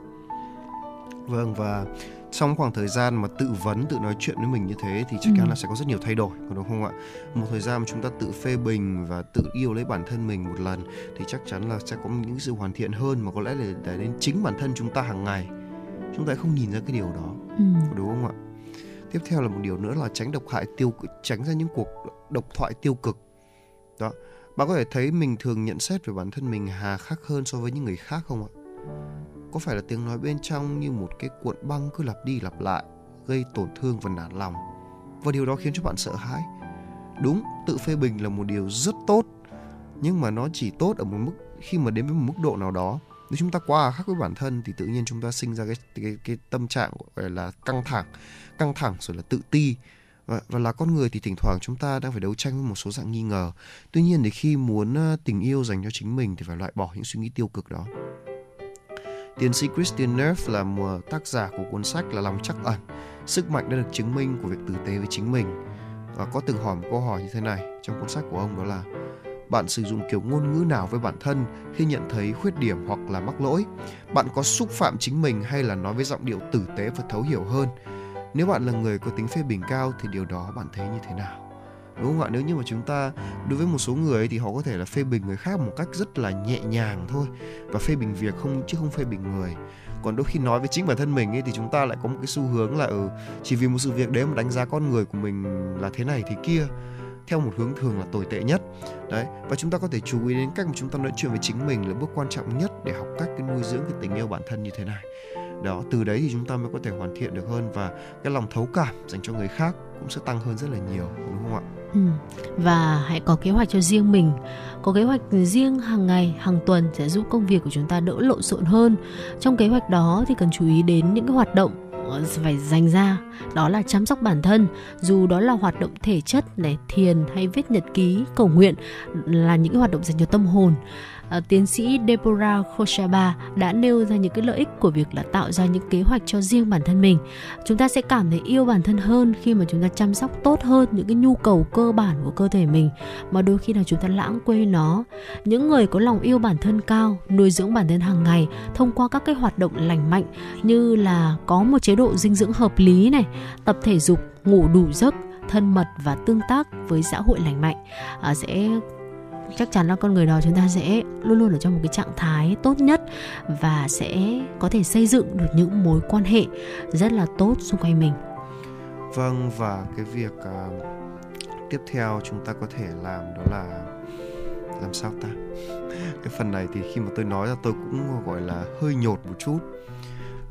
Vâng và trong khoảng thời gian mà tự vấn tự nói chuyện với mình như thế thì chắc chắn ừ. là sẽ có rất nhiều thay đổi đúng không ạ? Một thời gian mà chúng ta tự phê bình và tự yêu lấy bản thân mình một lần thì chắc chắn là sẽ có những sự hoàn thiện hơn mà có lẽ là để đến chính bản thân chúng ta hàng ngày. Chúng ta không nhìn ra cái điều đó ừ. đúng không ạ? Tiếp theo là một điều nữa là tránh độc hại tiêu tránh ra những cuộc độc thoại tiêu cực. Đó bạn có thể thấy mình thường nhận xét về bản thân mình hà khắc hơn so với những người khác không ạ có phải là tiếng nói bên trong như một cái cuộn băng cứ lặp đi lặp lại gây tổn thương và nản lòng? Và điều đó khiến cho bạn sợ hãi. Đúng tự phê bình là một điều rất tốt nhưng mà nó chỉ tốt ở một mức khi mà đến với một mức độ nào đó. Nếu chúng ta quá à khác với bản thân thì tự nhiên chúng ta sinh ra cái cái cái tâm trạng gọi là căng thẳng căng thẳng rồi là tự ti. Và, và là con người thì thỉnh thoảng chúng ta đang phải đấu tranh với một số dạng nghi ngờ. Tuy nhiên thì khi muốn ờ, tình yêu dành cho chính mình thì phải loại bỏ những suy nghĩ tiêu cực đó. Tiến sĩ Christian Neff là một tác giả của cuốn sách là Lòng Chắc Ẩn, sức mạnh đã được chứng minh của việc tử tế với chính mình. Và có từng hỏi một câu hỏi như thế này trong cuốn sách của ông đó là bạn sử dụng kiểu ngôn ngữ nào với bản thân khi nhận thấy khuyết điểm hoặc là mắc lỗi? Bạn có xúc phạm chính mình hay là nói với giọng điệu tử tế và thấu hiểu hơn? Nếu bạn là người có tính phê bình cao thì điều đó bạn thấy như thế nào? Đúng không ạ? Nếu như mà chúng ta đối với một số người thì họ có thể là phê bình người khác một cách rất là nhẹ nhàng thôi và phê bình việc không chứ không phê bình người. Còn đôi khi nói với chính bản thân mình ấy thì chúng ta lại có một cái xu hướng là ừ, chỉ vì một sự việc đấy mà đánh giá con người của mình là thế này thì kia theo một hướng thường là tồi tệ nhất. Đấy và chúng ta có thể chú ý đến cách mà chúng ta nói chuyện với chính mình là bước quan trọng nhất để học cách cái nuôi dưỡng cái tình yêu bản thân như thế này đó từ đấy thì chúng ta mới có thể hoàn thiện được hơn và cái lòng thấu cảm dành cho người khác cũng sẽ tăng hơn rất là nhiều đúng không ạ? Ừ. Và hãy có kế hoạch cho riêng mình. Có kế hoạch riêng hàng ngày, hàng tuần sẽ giúp công việc của chúng ta đỡ lộn xộn hơn. Trong kế hoạch đó thì cần chú ý đến những cái hoạt động ờ, phải dành ra. Đó là chăm sóc bản thân. Dù đó là hoạt động thể chất này thiền hay viết nhật ký cầu nguyện là những hoạt động dành cho tâm hồn. Ờ, tiến sĩ Deborah Khoshaba đã nêu ra những cái lợi ích của việc là tạo ra những kế hoạch cho riêng bản thân mình. Chúng ta sẽ cảm thấy yêu bản thân hơn khi mà chúng ta chăm sóc tốt hơn những cái nhu cầu cơ bản của cơ thể mình mà đôi khi là chúng ta lãng quên nó. Những người có lòng yêu bản thân cao, nuôi dưỡng bản thân hàng ngày thông qua các cái hoạt động lành mạnh như là có một chế độ dinh dưỡng hợp lý này, tập thể dục, ngủ đủ giấc, thân mật và tương tác với xã hội lành mạnh à, sẽ chắc chắn là con người đó chúng ta sẽ luôn luôn ở trong một cái trạng thái tốt nhất và sẽ có thể xây dựng được những mối quan hệ rất là tốt xung quanh mình. Vâng và cái việc uh, tiếp theo chúng ta có thể làm đó là làm sao ta? Cái phần này thì khi mà tôi nói ra tôi cũng à, gọi là hơi nhột một chút.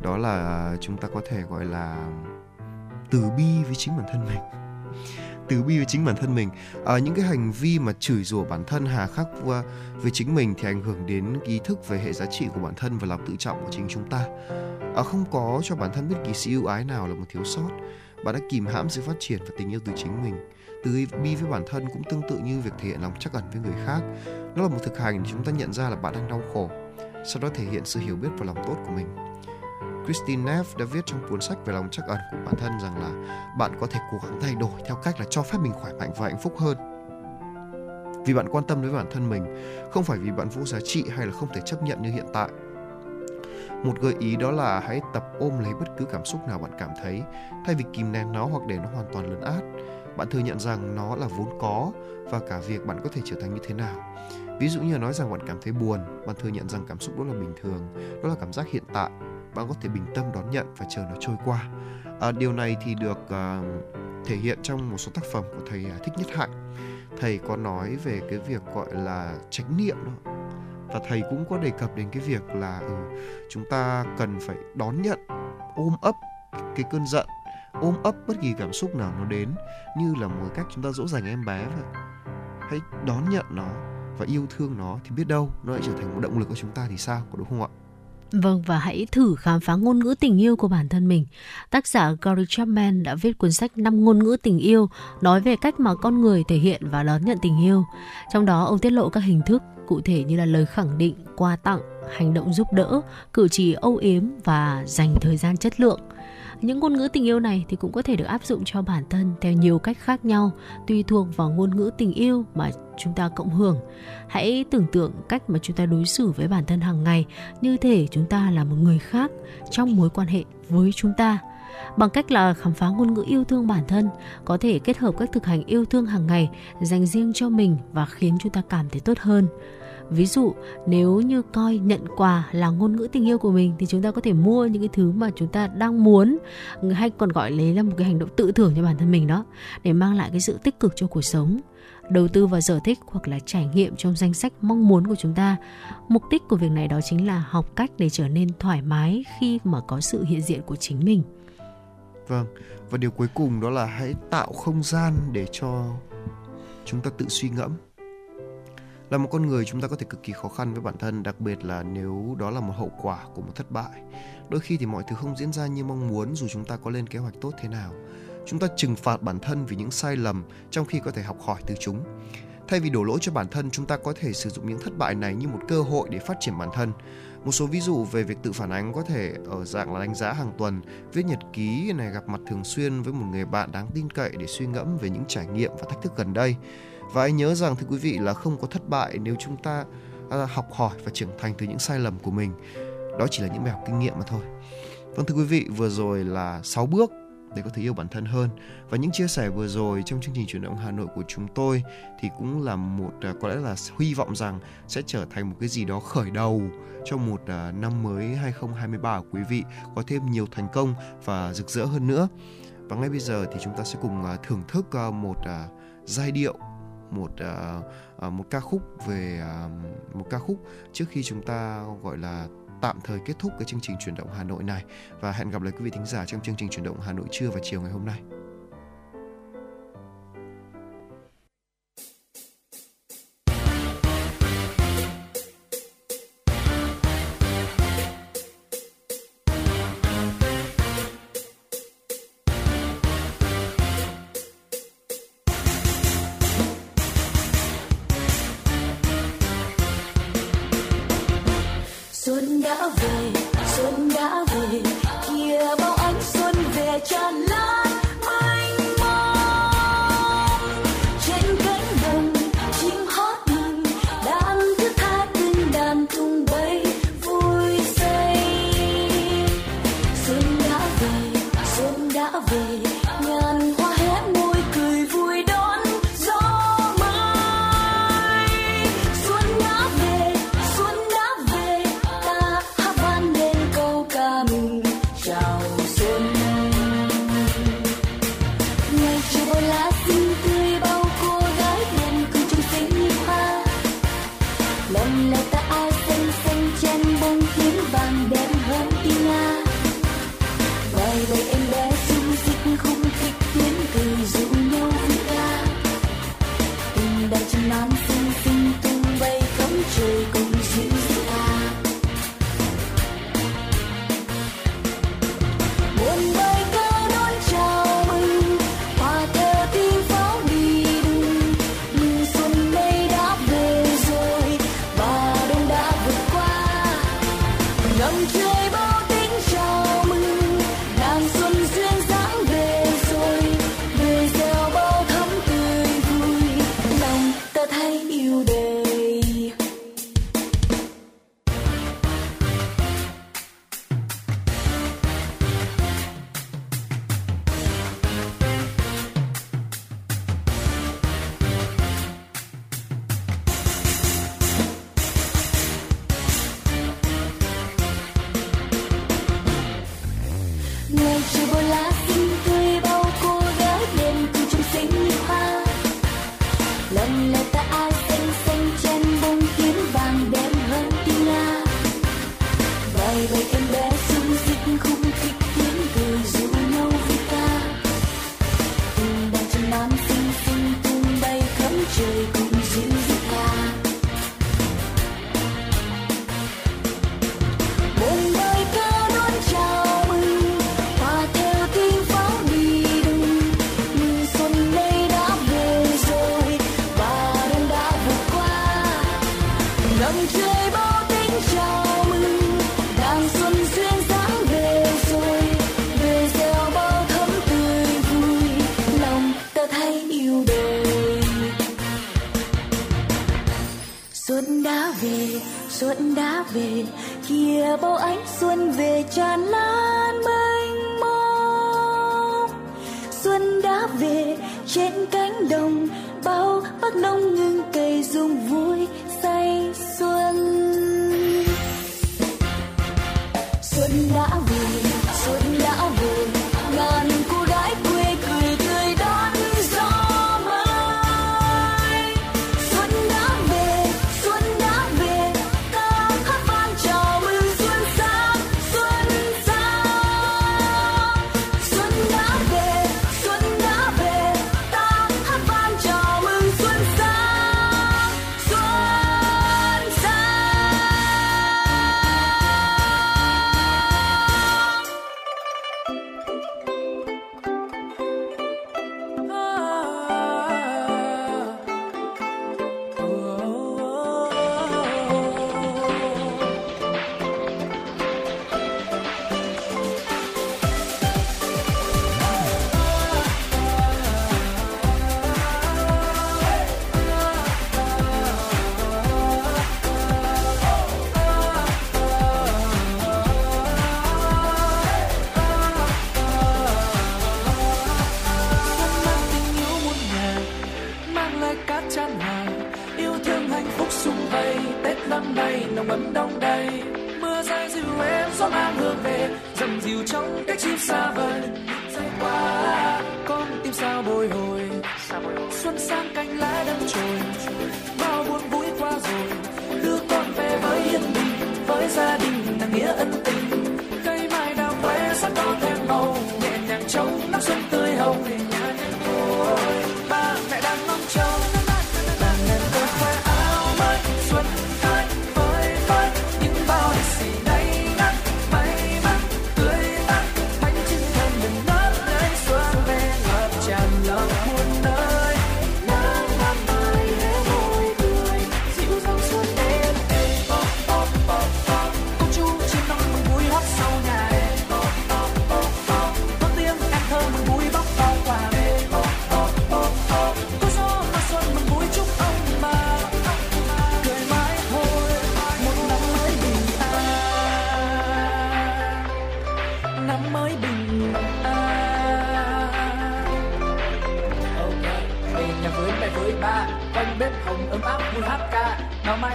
Đó là chúng ta có thể gọi là từ bi với chính bản thân mình từ bi với chính bản thân mình. À, những cái hành vi mà chửi rủa bản thân hà khắc à, với chính mình thì ảnh hưởng đến ý thức về hệ giá trị của bản thân và lòng tự trọng của chính chúng ta. À, không có cho bản thân bất kỳ sự ưu ái nào là một thiếu sót. Bạn đã kìm hãm sự phát triển và tình yêu từ chính mình. Từ bi với bản thân cũng tương tự như việc thể hiện lòng trắc ẩn với người khác. Nó là một thực hành để chúng ta nhận ra là bạn đang đau khổ. Sau đó thể hiện sự hiểu biết và lòng tốt của mình. Christine Neff đã viết trong cuốn sách về lòng trắc ẩn của bản thân rằng là bạn có thể cố gắng thay đổi theo cách là cho phép mình khỏe mạnh và hạnh phúc hơn. Vì bạn quan tâm đến bản thân mình, không phải vì bạn vô giá trị hay là không thể chấp nhận như hiện tại. Một gợi ý đó là hãy tập ôm lấy bất cứ cảm xúc nào bạn cảm thấy, thay vì kìm nén nó hoặc để nó hoàn toàn lấn át. Bạn thừa nhận rằng nó là vốn có và cả việc bạn có thể trở thành như thế nào. Ví dụ như là nói rằng bạn cảm thấy buồn, bạn thừa nhận rằng cảm xúc đó là bình thường, đó là cảm giác hiện tại bạn có thể bình tâm đón nhận và chờ nó trôi qua. À, điều này thì được uh, thể hiện trong một số tác phẩm của thầy uh, thích nhất hạnh. Thầy có nói về cái việc gọi là trách niệm đó. Và thầy cũng có đề cập đến cái việc là ừ, chúng ta cần phải đón nhận ôm ấp cái cơn giận ôm ấp bất kỳ cảm xúc nào nó đến như là một cách chúng ta dỗ dành em bé vậy. Hãy đón nhận nó và yêu thương nó thì biết đâu nó lại trở thành một động lực của chúng ta thì sao có đúng không ạ Vâng và hãy thử khám phá ngôn ngữ tình yêu của bản thân mình. Tác giả Gary Chapman đã viết cuốn sách 5 ngôn ngữ tình yêu nói về cách mà con người thể hiện và đón nhận tình yêu. Trong đó ông tiết lộ các hình thức cụ thể như là lời khẳng định, quà tặng, hành động giúp đỡ, cử chỉ âu yếm và dành thời gian chất lượng. Những ngôn ngữ tình yêu này thì cũng có thể được áp dụng cho bản thân theo nhiều cách khác nhau, tùy thuộc vào ngôn ngữ tình yêu mà chúng ta cộng hưởng. Hãy tưởng tượng cách mà chúng ta đối xử với bản thân hàng ngày như thể chúng ta là một người khác trong mối quan hệ với chúng ta bằng cách là khám phá ngôn ngữ yêu thương bản thân có thể kết hợp các thực hành yêu thương hàng ngày dành riêng cho mình và khiến chúng ta cảm thấy tốt hơn ví dụ, nếu như coi nhận quà là ngôn ngữ tình yêu của mình, thì chúng ta có thể mua những cái thứ mà chúng ta đang muốn, hay còn gọi lấy là một cái hành động tự thưởng cho bản thân mình đó, để mang lại cái sự tích cực cho cuộc sống, đầu tư vào sở thích hoặc là trải nghiệm trong danh sách mong muốn của chúng ta. Mục đích của việc này đó chính là học cách để trở nên thoải mái khi mà có sự hiện diện của chính mình. Vâng và điều cuối cùng đó là hãy tạo không gian để cho chúng ta tự suy ngẫm là một con người chúng ta có thể cực kỳ khó khăn với bản thân, đặc biệt là nếu đó là một hậu quả của một thất bại. Đôi khi thì mọi thứ không diễn ra như mong muốn, dù chúng ta có lên kế hoạch tốt thế nào. Chúng ta trừng phạt bản thân vì những sai lầm trong khi có thể học hỏi từ chúng. Thay vì đổ lỗi cho bản thân, chúng ta có thể sử dụng những thất bại này như một cơ hội để phát triển bản thân. Một số ví dụ về việc tự phản ánh có thể ở dạng là đánh giá hàng tuần, viết nhật ký này, gặp mặt thường xuyên với một người bạn đáng tin cậy để suy ngẫm về những trải nghiệm và thách thức gần đây và hãy nhớ rằng, thưa quý vị, là không có thất bại nếu chúng ta à, học hỏi và trưởng thành từ những sai lầm của mình. Đó chỉ là những bài học kinh nghiệm mà thôi. Vâng thưa quý vị, vừa rồi là 6 bước để có thể yêu bản thân hơn. Và những chia sẻ vừa rồi trong chương trình chuyển động Hà Nội của chúng tôi thì cũng là một à, có lẽ là hy vọng rằng sẽ trở thành một cái gì đó khởi đầu cho một à, năm mới 2023 của quý vị, có thêm nhiều thành công và rực rỡ hơn nữa. Và ngay bây giờ thì chúng ta sẽ cùng thưởng thức một giai điệu một uh, một ca khúc về uh, một ca khúc trước khi chúng ta gọi là tạm thời kết thúc cái chương trình chuyển động Hà Nội này và hẹn gặp lại quý vị thính giả trong chương trình chuyển động Hà Nội trưa và chiều ngày hôm nay.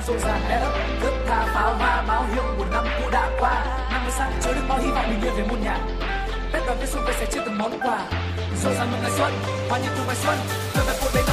mai rộn ràng e ấp thước tha pháo hoa báo hiệu một năm cũ đã qua. Năm mới sang chứa được bao hy vọng mình yên về muôn nhà. Tết đoàn tết xuân về sẽ chia từng món quà. Rộn ràng mừng ngày xuân, hoa như cùng ngày xuân trở về cuộc đời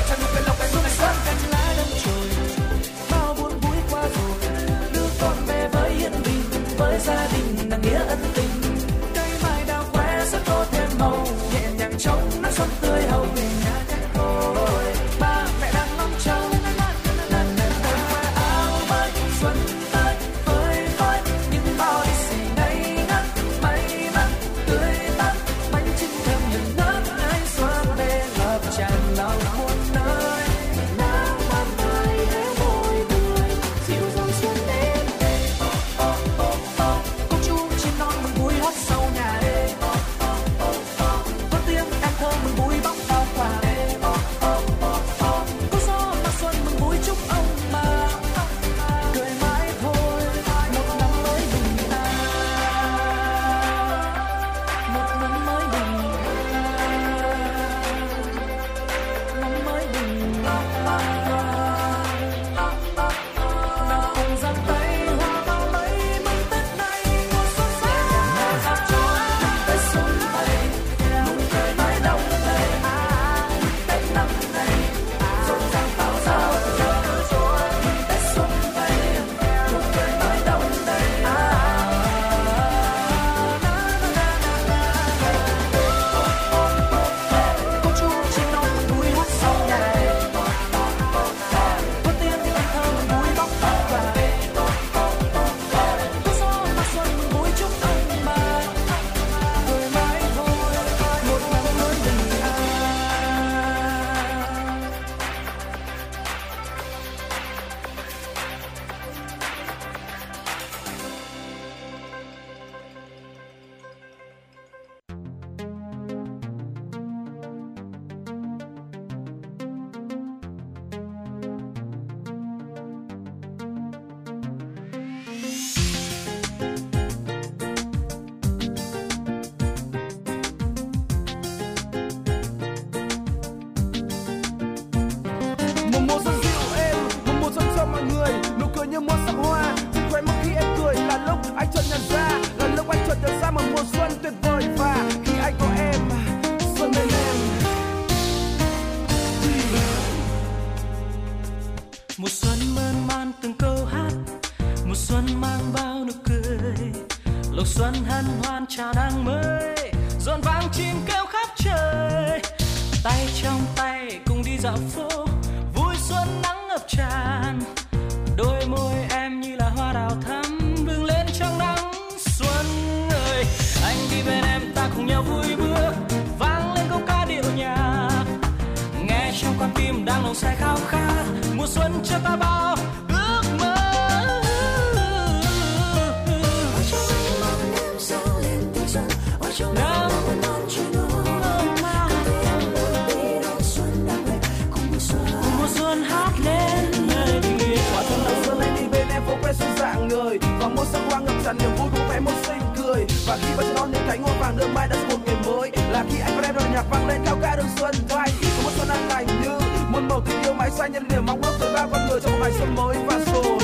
vang lên theo ca đường xuân thanh có một xuân an lành như một màu tình yêu mãi xanh nhân niềm mong ước tới ba con người trong một ngày xuân mới và rồi.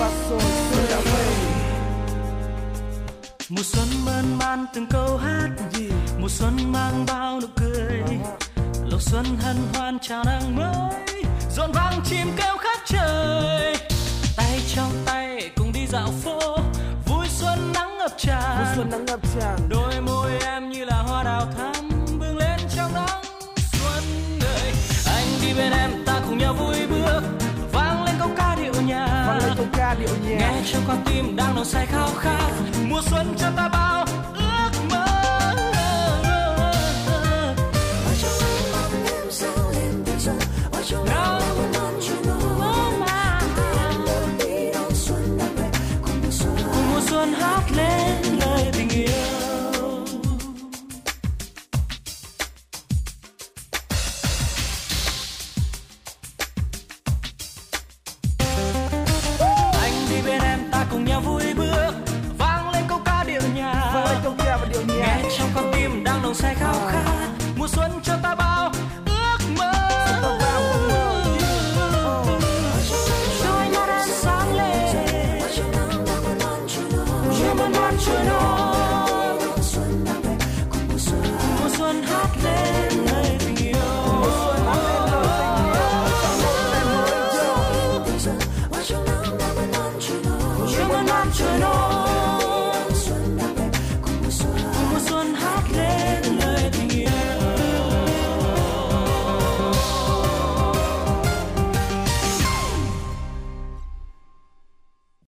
Và rồi xuân đã về. Mùa xuân mơn man từng câu hát gì mùa xuân mang bao nụ cười. Lộc xuân hân hoan chào nắng mới rộn vang chim kêu khắp trời. Tay trong tay cùng đi dạo phố vui xuân nắng ngập tràn. Vui xuân nắng ngập tràn. Đôi môi cho con tim đang nồng say khao khát. Mùa xuân cho ta bao